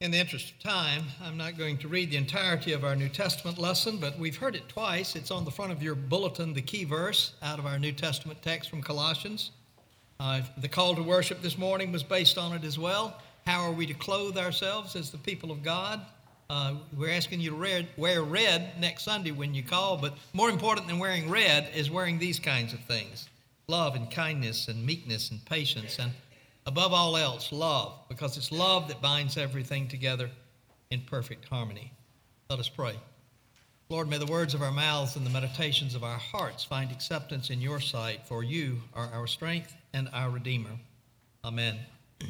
In the interest of time, I'm not going to read the entirety of our New Testament lesson, but we've heard it twice. It's on the front of your bulletin, the key verse out of our New Testament text from Colossians. Uh, the call to worship this morning was based on it as well. How are we to clothe ourselves as the people of God? Uh, we're asking you to red, wear red next Sunday when you call, but more important than wearing red is wearing these kinds of things love and kindness and meekness and patience and Above all else, love, because it's love that binds everything together in perfect harmony. Let us pray. Lord, may the words of our mouths and the meditations of our hearts find acceptance in your sight, for you are our strength and our Redeemer. Amen.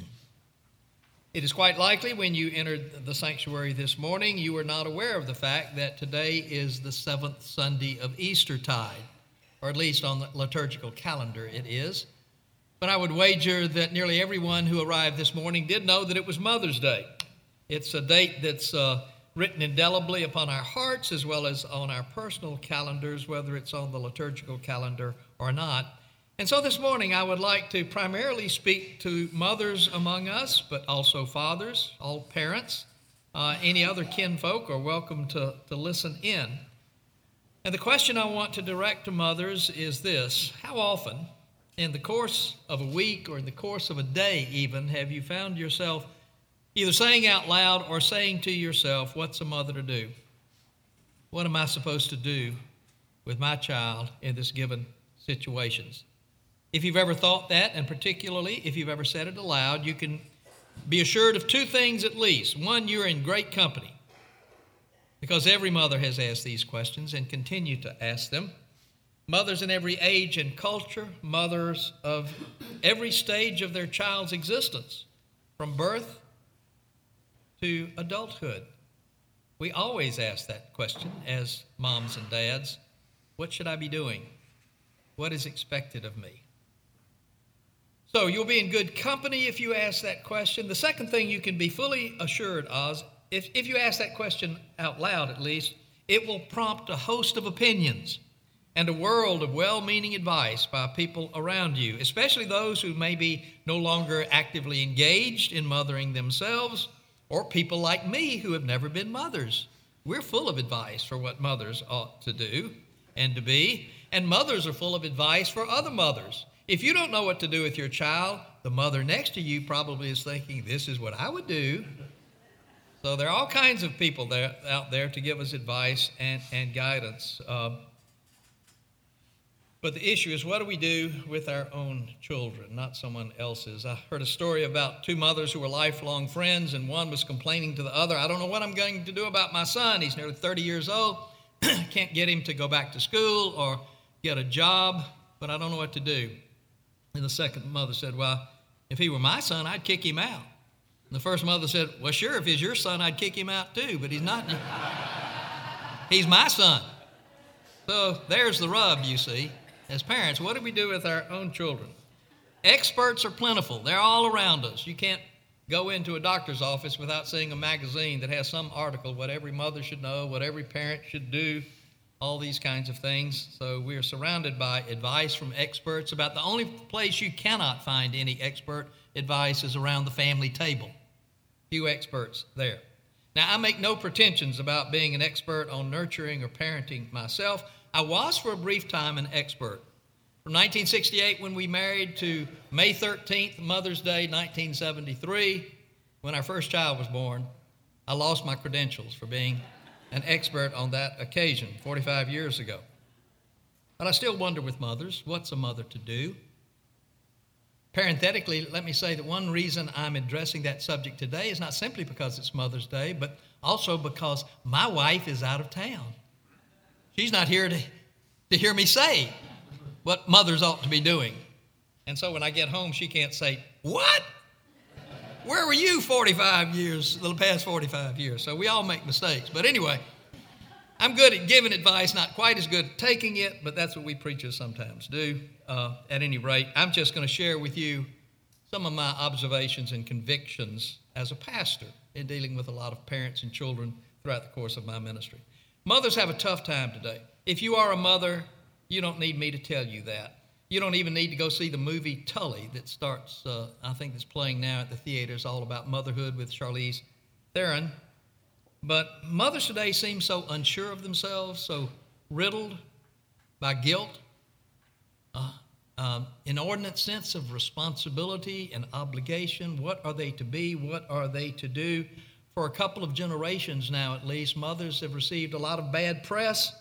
It is quite likely when you entered the sanctuary this morning, you were not aware of the fact that today is the seventh Sunday of Eastertide, or at least on the liturgical calendar it is. But I would wager that nearly everyone who arrived this morning did know that it was Mother's Day. It's a date that's uh, written indelibly upon our hearts as well as on our personal calendars, whether it's on the liturgical calendar or not. And so this morning, I would like to primarily speak to mothers among us, but also fathers, all parents. Uh, any other kinfolk are welcome to, to listen in. And the question I want to direct to mothers is this How often in the course of a week or in the course of a day, even, have you found yourself either saying out loud or saying to yourself, What's a mother to do? What am I supposed to do with my child in this given situations? If you've ever thought that, and particularly if you've ever said it aloud, you can be assured of two things at least. One, you're in great company because every mother has asked these questions and continue to ask them mothers in every age and culture, mothers of every stage of their child's existence, from birth to adulthood. We always ask that question as moms and dads What should I be doing? What is expected of me? So you'll be in good company if you ask that question. The second thing you can be fully assured of, if, if you ask that question out loud at least, it will prompt a host of opinions and a world of well meaning advice by people around you, especially those who may be no longer actively engaged in mothering themselves, or people like me who have never been mothers. We're full of advice for what mothers ought to do and to be, and mothers are full of advice for other mothers. If you don't know what to do with your child, the mother next to you probably is thinking, This is what I would do. So there are all kinds of people there, out there to give us advice and, and guidance. Uh, but the issue is, what do we do with our own children, not someone else's? I heard a story about two mothers who were lifelong friends, and one was complaining to the other, I don't know what I'm going to do about my son. He's nearly 30 years old. Can't get him to go back to school or get a job, but I don't know what to do. And the second mother said, Well, if he were my son, I'd kick him out. And the first mother said, Well, sure, if he's your son, I'd kick him out too, but he's not. he's my son. So there's the rub, you see as parents, what do we do with our own children? Experts are plentiful, they're all around us. You can't go into a doctor's office without seeing a magazine that has some article, what every mother should know, what every parent should do, all these kinds of things. So we are surrounded by advice from experts about the only place you cannot find any expert advice is around the family table. Few experts there. Now, I make no pretensions about being an expert on nurturing or parenting myself. I was for a brief time an expert. From 1968, when we married, to May 13th, Mother's Day, 1973, when our first child was born, I lost my credentials for being an expert on that occasion 45 years ago. But I still wonder with mothers what's a mother to do? Parenthetically, let me say that one reason I'm addressing that subject today is not simply because it's Mother's Day, but also because my wife is out of town. She's not here to, to hear me say what mothers ought to be doing. And so when I get home, she can't say, What? Where were you 45 years, the past 45 years? So we all make mistakes. But anyway, I'm good at giving advice, not quite as good at taking it, but that's what we preachers sometimes do. Uh, at any rate, I'm just going to share with you some of my observations and convictions as a pastor in dealing with a lot of parents and children throughout the course of my ministry. Mothers have a tough time today. If you are a mother, you don't need me to tell you that. You don't even need to go see the movie Tully that starts, uh, I think, that's playing now at the theaters, all about motherhood with Charlize Theron. But mothers today seem so unsure of themselves, so riddled by guilt, uh, um, inordinate sense of responsibility and obligation. What are they to be? What are they to do? For a couple of generations now, at least, mothers have received a lot of bad press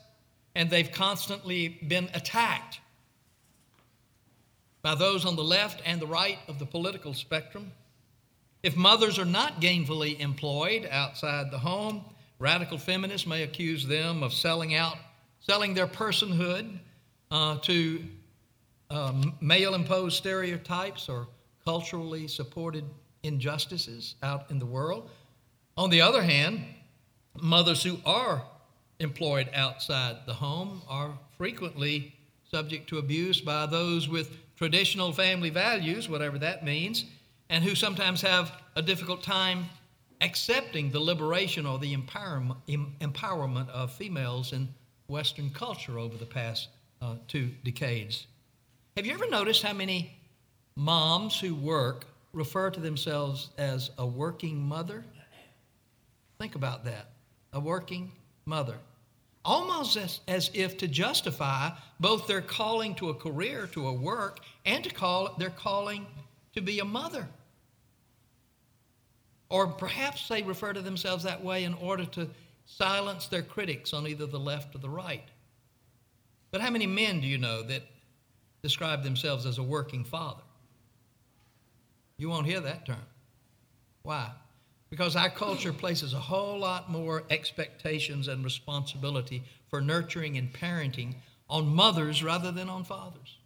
and they've constantly been attacked by those on the left and the right of the political spectrum. If mothers are not gainfully employed outside the home, radical feminists may accuse them of selling out, selling their personhood uh, to um, male imposed stereotypes or culturally supported injustices out in the world. On the other hand, mothers who are employed outside the home are frequently subject to abuse by those with traditional family values, whatever that means, and who sometimes have a difficult time accepting the liberation or the empowerment of females in Western culture over the past uh, two decades. Have you ever noticed how many moms who work refer to themselves as a working mother? Think about that. A working mother. Almost as, as if to justify both their calling to a career, to a work, and to call their calling to be a mother. Or perhaps they refer to themselves that way in order to silence their critics on either the left or the right. But how many men do you know that describe themselves as a working father. You won't hear that term. Why? Because our culture places a whole lot more expectations and responsibility for nurturing and parenting on mothers rather than on fathers.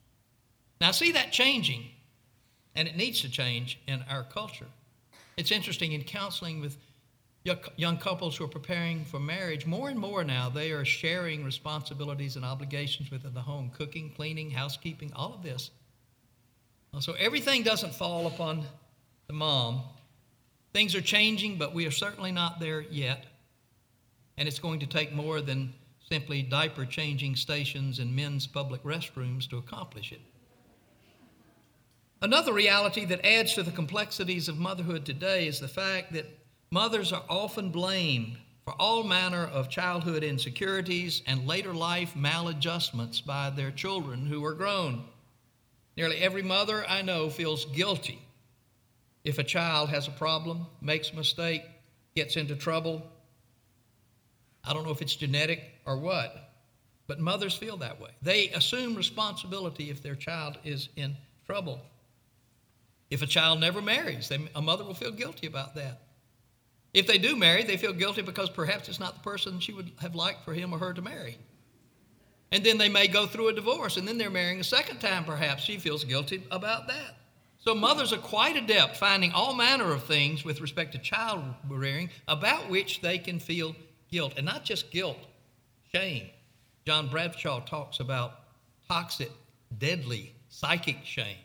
Now, I see that changing, and it needs to change in our culture. It's interesting in counseling with young couples who are preparing for marriage, more and more now they are sharing responsibilities and obligations within the home cooking, cleaning, housekeeping, all of this. So everything doesn't fall upon the mom. Things are changing, but we are certainly not there yet. And it's going to take more than simply diaper changing stations and men's public restrooms to accomplish it. Another reality that adds to the complexities of motherhood today is the fact that Mothers are often blamed for all manner of childhood insecurities and later life maladjustments by their children who are grown. Nearly every mother I know feels guilty if a child has a problem, makes a mistake, gets into trouble. I don't know if it's genetic or what, but mothers feel that way. They assume responsibility if their child is in trouble. If a child never marries, they, a mother will feel guilty about that. If they do marry, they feel guilty because perhaps it's not the person she would have liked for him or her to marry. And then they may go through a divorce, and then they're marrying a second time, perhaps. She feels guilty about that. So mothers are quite adept finding all manner of things with respect to child rearing about which they can feel guilt. And not just guilt, shame. John Bradshaw talks about toxic, deadly, psychic shame.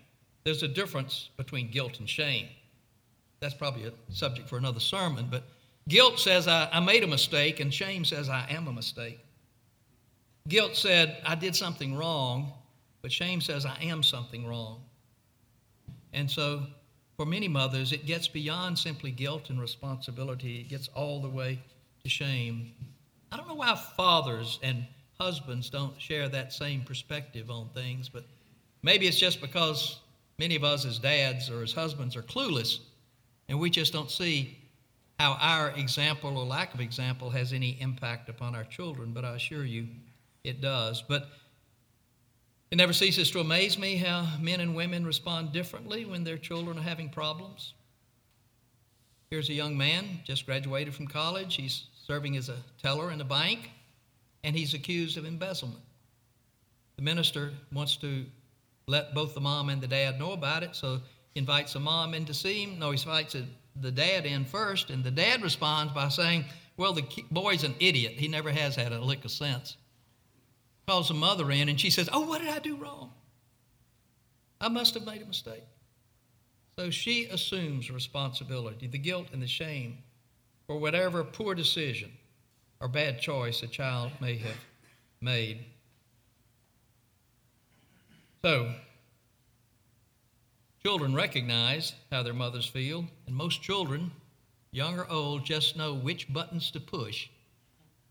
There's a difference between guilt and shame that's probably a subject for another sermon, but guilt says I, I made a mistake, and shame says I am a mistake. Guilt said I did something wrong, but shame says I am something wrong. And so, for many mothers, it gets beyond simply guilt and responsibility, it gets all the way to shame. I don't know why fathers and husbands don't share that same perspective on things, but maybe it's just because many of us as dads or as husbands are clueless and we just don't see how our example or lack of example has any impact upon our children, but I assure you it does. But it never ceases to amaze me how men and women respond differently when their children are having problems. Here's a young man, just graduated from college. He's serving as a teller in a bank, and he's accused of embezzlement. The minister wants to let both the mom and the dad know about it, so invites the mom in to see him. No, he invites the dad in first, and the dad responds by saying, Well, the boy's an idiot. He never has had a lick of sense. Calls the mother in, and she says, Oh, what did I do wrong? I must have made a mistake. So she assumes responsibility, the guilt and the shame for whatever poor decision or bad choice a child may have made. So, Children recognize how their mothers feel, and most children young or old, just know which buttons to push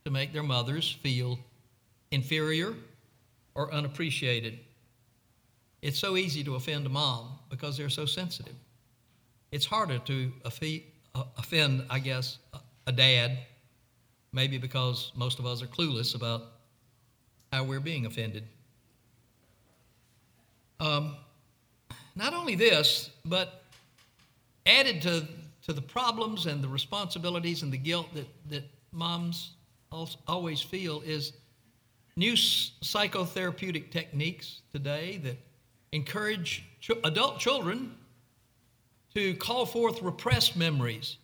to make their mothers feel inferior or unappreciated. It's so easy to offend a mom because they're so sensitive. It's harder to uh, offend, I guess, a dad, maybe because most of us are clueless about how we're being offended. Um, not only this, but added to, to the problems and the responsibilities and the guilt that, that moms always feel is new psychotherapeutic techniques today that encourage ch- adult children to call forth repressed memories.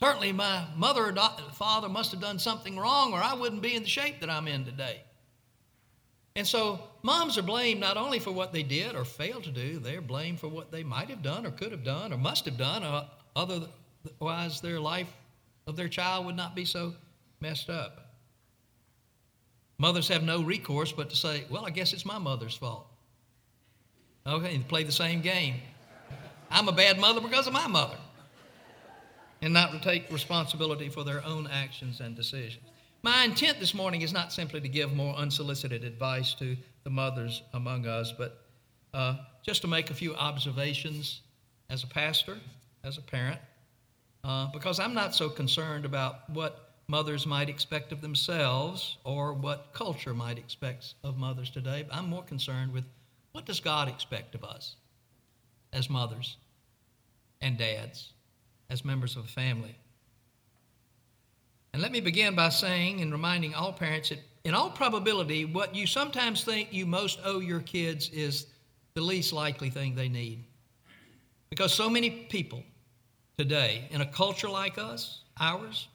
Certainly, my mother or father must have done something wrong, or I wouldn't be in the shape that I'm in today. And so, moms are blamed not only for what they did or failed to do, they're blamed for what they might have done, or could have done, or must have done, uh, or otherwise their life of their child would not be so messed up. Mothers have no recourse but to say, Well, I guess it's my mother's fault. Okay, and play the same game. I'm a bad mother because of my mother. And not to take responsibility for their own actions and decisions. My intent this morning is not simply to give more unsolicited advice to the mothers among us, but uh, just to make a few observations as a pastor, as a parent, uh, because I'm not so concerned about what mothers might expect of themselves or what culture might expect of mothers today. But I'm more concerned with what does God expect of us as mothers and dads, as members of a family. And let me begin by saying and reminding all parents that, in all probability, what you sometimes think you most owe your kids is the least likely thing they need. Because so many people today, in a culture like us, ours,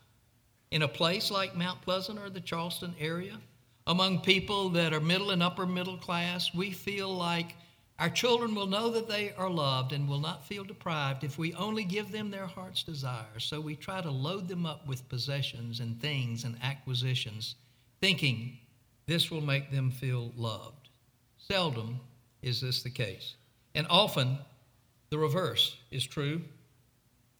in a place like Mount Pleasant or the Charleston area, among people that are middle and upper middle class, we feel like our children will know that they are loved and will not feel deprived if we only give them their heart's desire. So we try to load them up with possessions and things and acquisitions, thinking this will make them feel loved. Seldom is this the case. And often the reverse is true.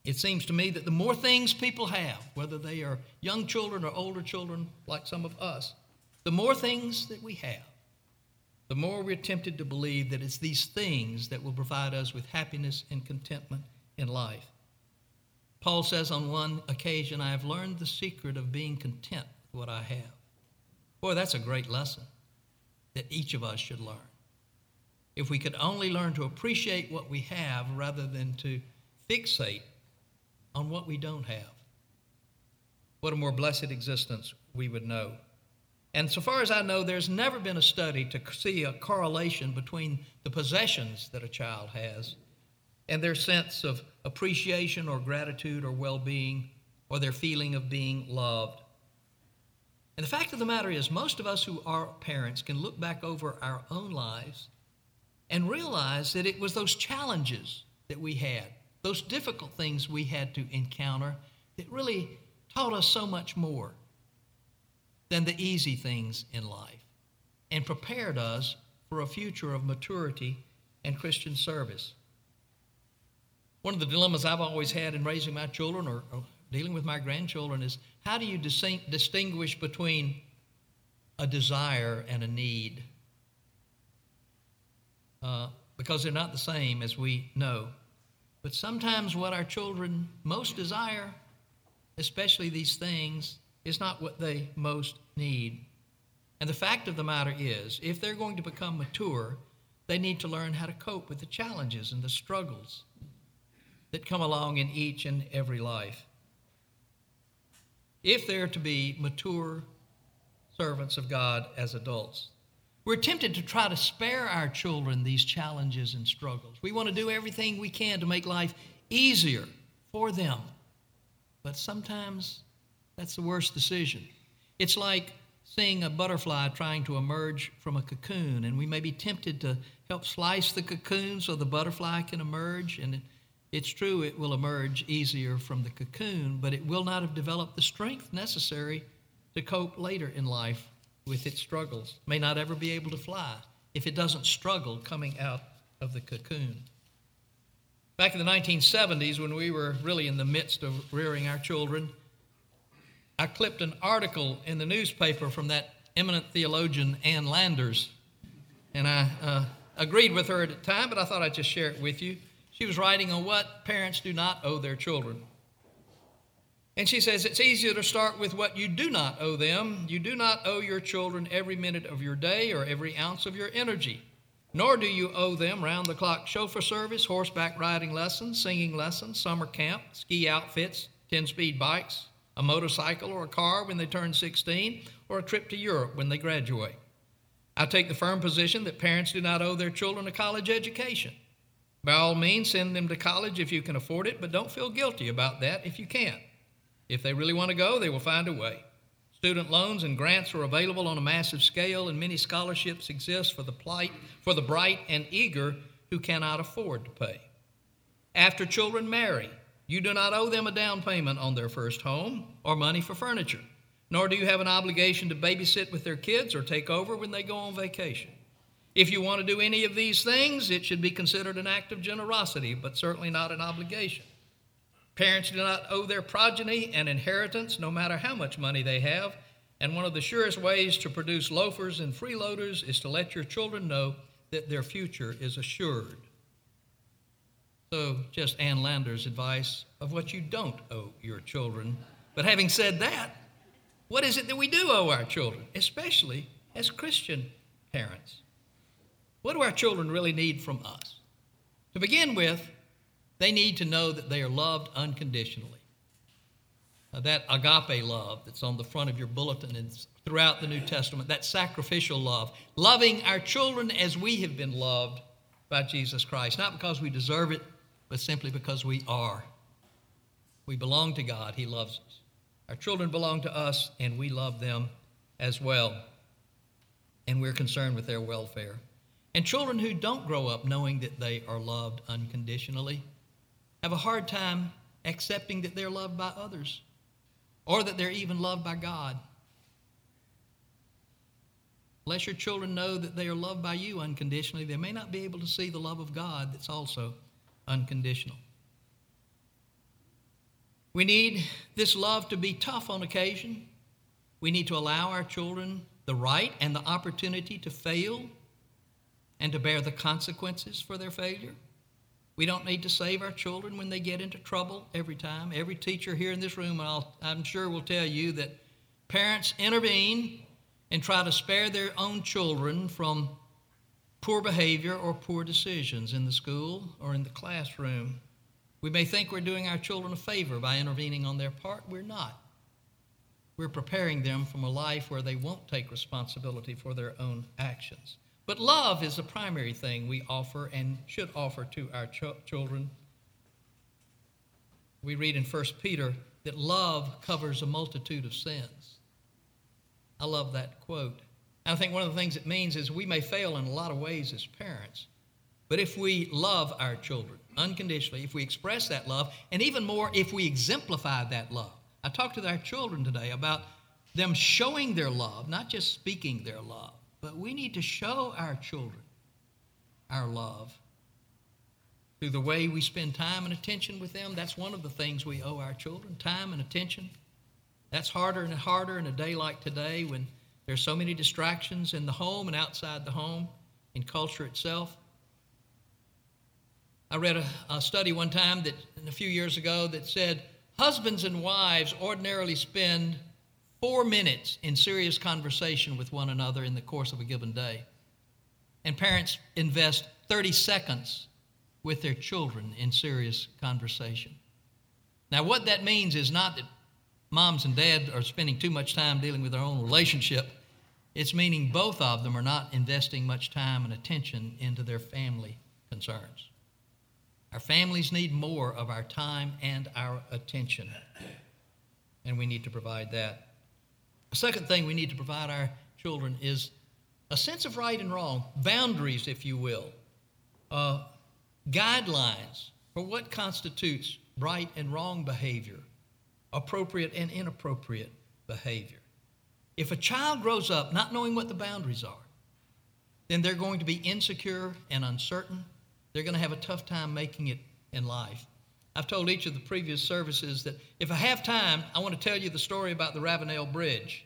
It seems to me that the more things people have, whether they are young children or older children like some of us, the more things that we have, the more we're tempted to believe that it's these things that will provide us with happiness and contentment in life. Paul says on one occasion, I have learned the secret of being content with what I have. Boy, that's a great lesson that each of us should learn. If we could only learn to appreciate what we have rather than to fixate on what we don't have. What a more blessed existence we would know. And so far as I know, there's never been a study to see a correlation between the possessions that a child has and their sense of appreciation or gratitude or well being or their feeling of being loved. And the fact of the matter is, most of us who are parents can look back over our own lives and realize that it was those challenges that we had those difficult things we had to encounter that really taught us so much more than the easy things in life and prepared us for a future of maturity and Christian service. One of the dilemmas I've always had in raising my children or, or dealing with my grandchildren is how do you distinguish between a desire and a need? Uh, because they're not the same, as we know. But sometimes what our children most desire, especially these things, is not what they most need. And the fact of the matter is, if they're going to become mature, they need to learn how to cope with the challenges and the struggles that come along in each and every life. If they're to be mature servants of God as adults, we're tempted to try to spare our children these challenges and struggles. We want to do everything we can to make life easier for them. But sometimes that's the worst decision. It's like seeing a butterfly trying to emerge from a cocoon, and we may be tempted to help slice the cocoon so the butterfly can emerge. And it's true, it will emerge easier from the cocoon, but it will not have developed the strength necessary to cope later in life with its struggles, may not ever be able to fly if it doesn't struggle coming out of the cocoon. Back in the 1970s, when we were really in the midst of rearing our children, I clipped an article in the newspaper from that eminent theologian, Ann Landers, and I uh, agreed with her at the time, but I thought I'd just share it with you. She was writing on what parents do not owe their children. And she says it's easier to start with what you do not owe them. You do not owe your children every minute of your day or every ounce of your energy, nor do you owe them round the clock chauffeur service, horseback riding lessons, singing lessons, summer camp, ski outfits, 10 speed bikes, a motorcycle or a car when they turn 16, or a trip to Europe when they graduate. I take the firm position that parents do not owe their children a college education. By all means, send them to college if you can afford it, but don't feel guilty about that if you can't. If they really want to go, they will find a way. Student loans and grants are available on a massive scale, and many scholarships exist for the plight, for the bright and eager who cannot afford to pay. After children marry, you do not owe them a down payment on their first home or money for furniture, nor do you have an obligation to babysit with their kids or take over when they go on vacation. If you want to do any of these things, it should be considered an act of generosity, but certainly not an obligation. Parents do not owe their progeny an inheritance, no matter how much money they have. And one of the surest ways to produce loafers and freeloaders is to let your children know that their future is assured. So, just Ann Landers' advice of what you don't owe your children. But having said that, what is it that we do owe our children, especially as Christian parents? What do our children really need from us? To begin with, they need to know that they are loved unconditionally. That agape love that's on the front of your bulletin and throughout the New Testament, that sacrificial love, loving our children as we have been loved by Jesus Christ, not because we deserve it, but simply because we are. We belong to God, He loves us. Our children belong to us, and we love them as well. And we're concerned with their welfare. And children who don't grow up knowing that they are loved unconditionally have a hard time accepting that they're loved by others or that they're even loved by God. Unless your children know that they are loved by you unconditionally, they may not be able to see the love of God that's also unconditional. We need this love to be tough on occasion. We need to allow our children the right and the opportunity to fail and to bear the consequences for their failure. We don't need to save our children when they get into trouble every time. Every teacher here in this room, i am sure, will tell you that parents intervene and try to spare their own children from poor behavior or poor decisions in the school or in the classroom. We may think we're doing our children a favor by intervening on their part. We're not. We're preparing them from a life where they won't take responsibility for their own actions. But love is the primary thing we offer and should offer to our ch- children. We read in 1 Peter that love covers a multitude of sins. I love that quote. I think one of the things it means is we may fail in a lot of ways as parents, but if we love our children unconditionally, if we express that love, and even more, if we exemplify that love. I talked to our children today about them showing their love, not just speaking their love. But we need to show our children our love through the way we spend time and attention with them. That's one of the things we owe our children time and attention. That's harder and harder in a day like today when there's so many distractions in the home and outside the home, in culture itself. I read a, a study one time that a few years ago that said husbands and wives ordinarily spend four minutes in serious conversation with one another in the course of a given day. And parents invest 30 seconds with their children in serious conversation. Now, what that means is not that moms and dads are spending too much time dealing with their own relationship. It's meaning both of them are not investing much time and attention into their family concerns. Our families need more of our time and our attention, and we need to provide that. A second thing we need to provide our children is a sense of right and wrong, boundaries, if you will, uh, guidelines for what constitutes right and wrong behavior, appropriate and inappropriate behavior. If a child grows up not knowing what the boundaries are, then they're going to be insecure and uncertain. They're going to have a tough time making it in life. I've told each of the previous services that if I have time, I want to tell you the story about the Ravenel Bridge.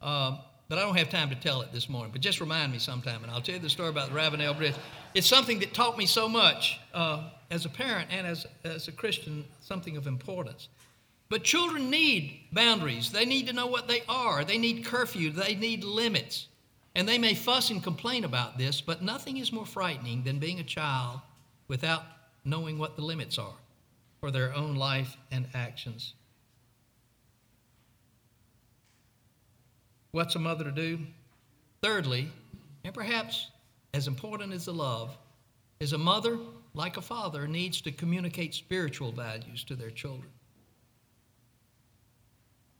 Uh, but I don't have time to tell it this morning. But just remind me sometime, and I'll tell you the story about the Ravenel Bridge. It's something that taught me so much uh, as a parent and as, as a Christian, something of importance. But children need boundaries. They need to know what they are. They need curfew. They need limits. And they may fuss and complain about this, but nothing is more frightening than being a child without knowing what the limits are for their own life and actions. What's a mother to do? Thirdly, and perhaps as important as the love, is a mother, like a father, needs to communicate spiritual values to their children.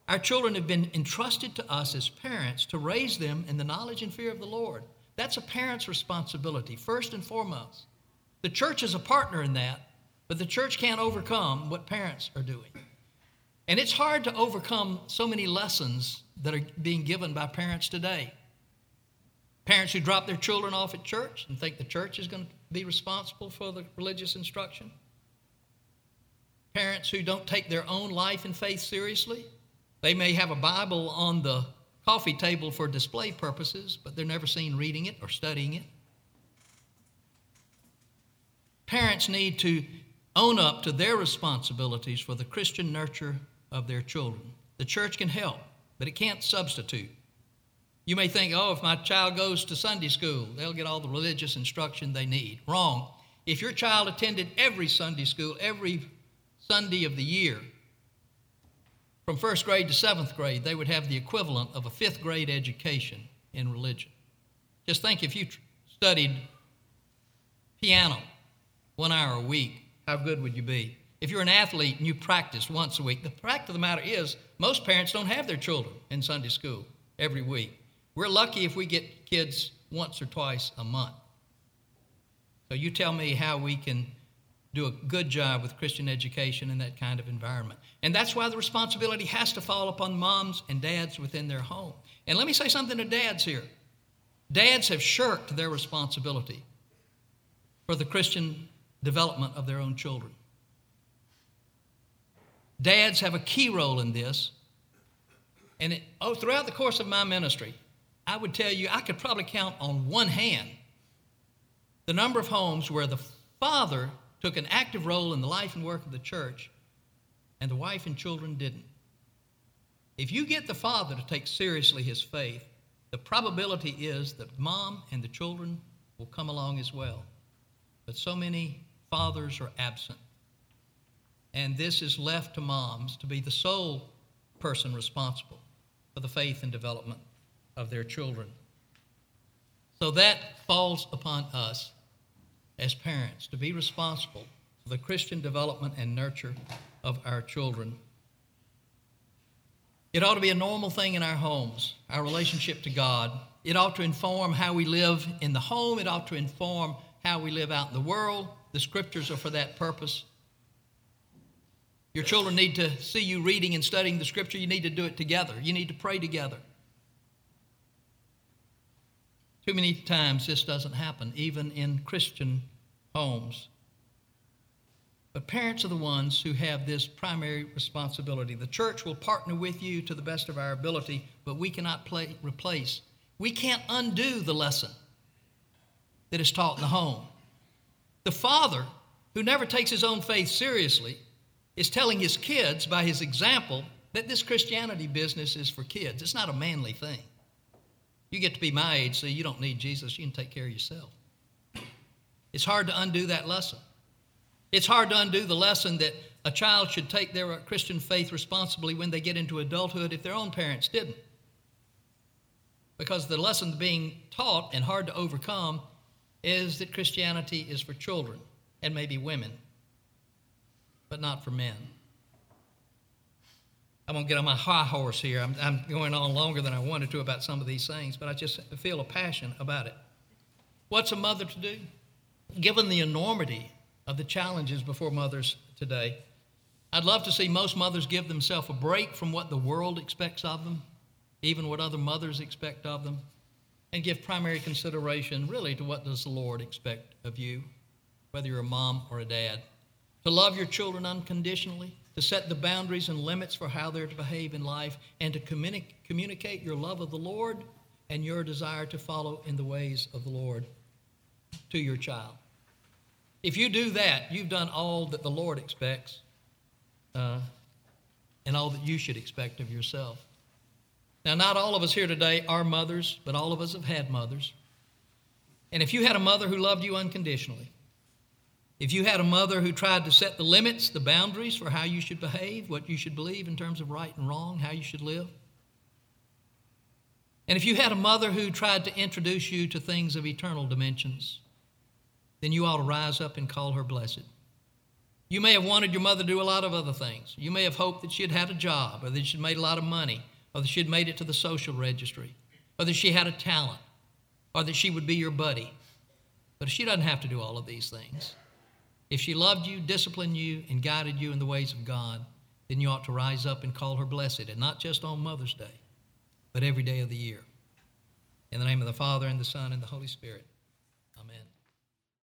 Our children have been entrusted to us as parents to raise them in the knowledge and fear of the Lord. That's a parent's responsibility, first and foremost. The church is a partner in that, but the church can't overcome what parents are doing. And it's hard to overcome so many lessons that are being given by parents today. Parents who drop their children off at church and think the church is going to be responsible for the religious instruction. Parents who don't take their own life and faith seriously. They may have a Bible on the coffee table for display purposes, but they're never seen reading it or studying it. Parents need to own up to their responsibilities for the Christian nurture of their children. The church can help, but it can't substitute. You may think, oh, if my child goes to Sunday school, they'll get all the religious instruction they need. Wrong. If your child attended every Sunday school, every Sunday of the year, from first grade to seventh grade, they would have the equivalent of a fifth grade education in religion. Just think if you studied piano one hour a week, how good would you be? If you're an athlete and you practice once a week, the fact of the matter is, most parents don't have their children in Sunday school every week. We're lucky if we get kids once or twice a month. So you tell me how we can do a good job with Christian education in that kind of environment. And that's why the responsibility has to fall upon moms and dads within their home. And let me say something to dads here. Dads have shirked their responsibility for the Christian development of their own children. Dads have a key role in this. And it, oh, throughout the course of my ministry, I would tell you I could probably count on one hand the number of homes where the father took an active role in the life and work of the church and the wife and children didn't. If you get the father to take seriously his faith, the probability is that mom and the children will come along as well. But so many fathers are absent. And this is left to moms to be the sole person responsible for the faith and development of their children. So that falls upon us as parents to be responsible for the Christian development and nurture of our children. It ought to be a normal thing in our homes, our relationship to God. It ought to inform how we live in the home, it ought to inform how we live out in the world. The scriptures are for that purpose. Your children need to see you reading and studying the scripture. You need to do it together. You need to pray together. Too many times this doesn't happen, even in Christian homes. But parents are the ones who have this primary responsibility. The church will partner with you to the best of our ability, but we cannot play, replace. We can't undo the lesson that is taught in the home. The father, who never takes his own faith seriously, is telling his kids by his example that this Christianity business is for kids. It's not a manly thing. You get to be my age, so you don't need Jesus. You can take care of yourself. It's hard to undo that lesson. It's hard to undo the lesson that a child should take their Christian faith responsibly when they get into adulthood if their own parents didn't. Because the lesson being taught and hard to overcome is that Christianity is for children and maybe women, but not for men. I'm going to get on my high horse here. I'm, I'm, going on longer than I wanted to about some of these things, but I just feel a passion about it. What's a mother to do? Given the enormity of the challenges before mothers today, I'd love to see most mothers give themselves a break from what the world expects of them, even what other mothers expect of them, and give primary consideration really to what does the Lord expect of you, whether you're a mom or a dad. to love your children unconditionally, to set the boundaries and limits for how they're to behave in life, and to communi- communicate your love of the Lord and your desire to follow in the ways of the Lord to your child. If you do that, you've done all that the Lord expects uh, and all that you should expect of yourself. Now, not all of us here today are mothers, but all of us have had mothers. And if you had a mother who loved you unconditionally, if you had a mother who tried to set the limits, the boundaries for how you should behave, what you should believe in terms of right and wrong, how you should live, and if you had a mother who tried to introduce you to things of eternal dimensions, then you ought to rise up and call her blessed. You may have wanted your mother to do a lot of other things. You may have hoped that she had had a job, or that she'd made a lot of money, or that she'd made it to the social registry, or that she had a talent, or that she would be your buddy. But she doesn't have to do all of these things. If she loved you, disciplined you, and guided you in the ways of God, then you ought to rise up and call her blessed, and not just on Mother's Day, but every day of the year. In the name of the Father, and the Son, and the Holy Spirit.